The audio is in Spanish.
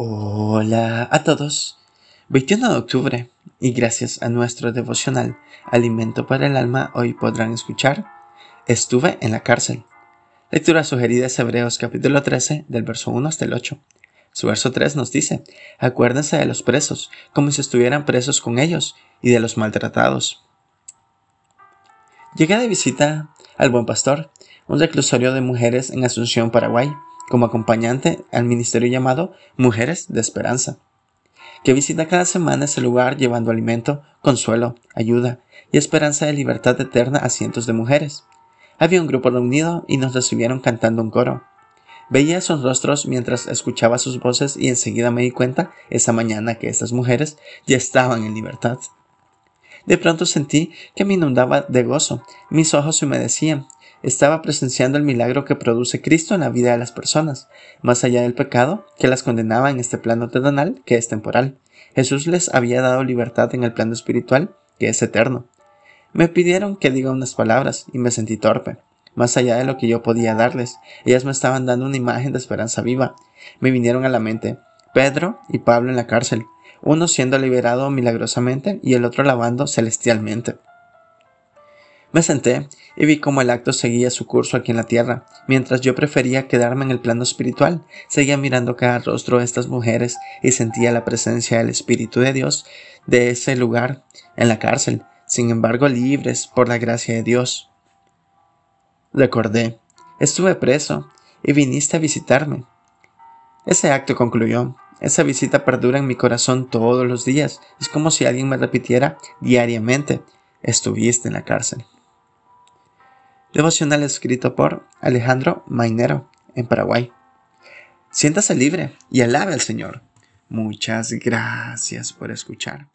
Hola a todos. 21 de octubre y gracias a nuestro devocional Alimento para el Alma hoy podrán escuchar Estuve en la cárcel. Lectura sugerida es Hebreos capítulo 13 del verso 1 hasta el 8. Su verso 3 nos dice, acuérdense de los presos, como si estuvieran presos con ellos, y de los maltratados. Llegué de visita al Buen Pastor, un reclusorio de mujeres en Asunción, Paraguay como acompañante al ministerio llamado Mujeres de Esperanza, que visita cada semana ese lugar llevando alimento, consuelo, ayuda y esperanza de libertad eterna a cientos de mujeres. Había un grupo reunido y nos recibieron cantando un coro. Veía sus rostros mientras escuchaba sus voces y enseguida me di cuenta esa mañana que estas mujeres ya estaban en libertad. De pronto sentí que me inundaba de gozo, mis ojos se humedecían estaba presenciando el milagro que produce Cristo en la vida de las personas, más allá del pecado que las condenaba en este plano terrenal que es temporal. Jesús les había dado libertad en el plano espiritual que es eterno. Me pidieron que diga unas palabras y me sentí torpe. Más allá de lo que yo podía darles, ellas me estaban dando una imagen de esperanza viva. Me vinieron a la mente Pedro y Pablo en la cárcel, uno siendo liberado milagrosamente y el otro lavando celestialmente. Me senté y vi cómo el acto seguía su curso aquí en la tierra, mientras yo prefería quedarme en el plano espiritual. Seguía mirando cada rostro de estas mujeres y sentía la presencia del Espíritu de Dios de ese lugar, en la cárcel, sin embargo libres por la gracia de Dios. Recordé, estuve preso y viniste a visitarme. Ese acto concluyó. Esa visita perdura en mi corazón todos los días. Es como si alguien me repitiera diariamente, estuviste en la cárcel. Devocional escrito por Alejandro Mainero, en Paraguay. Siéntase libre y alabe al Señor. Muchas gracias por escuchar.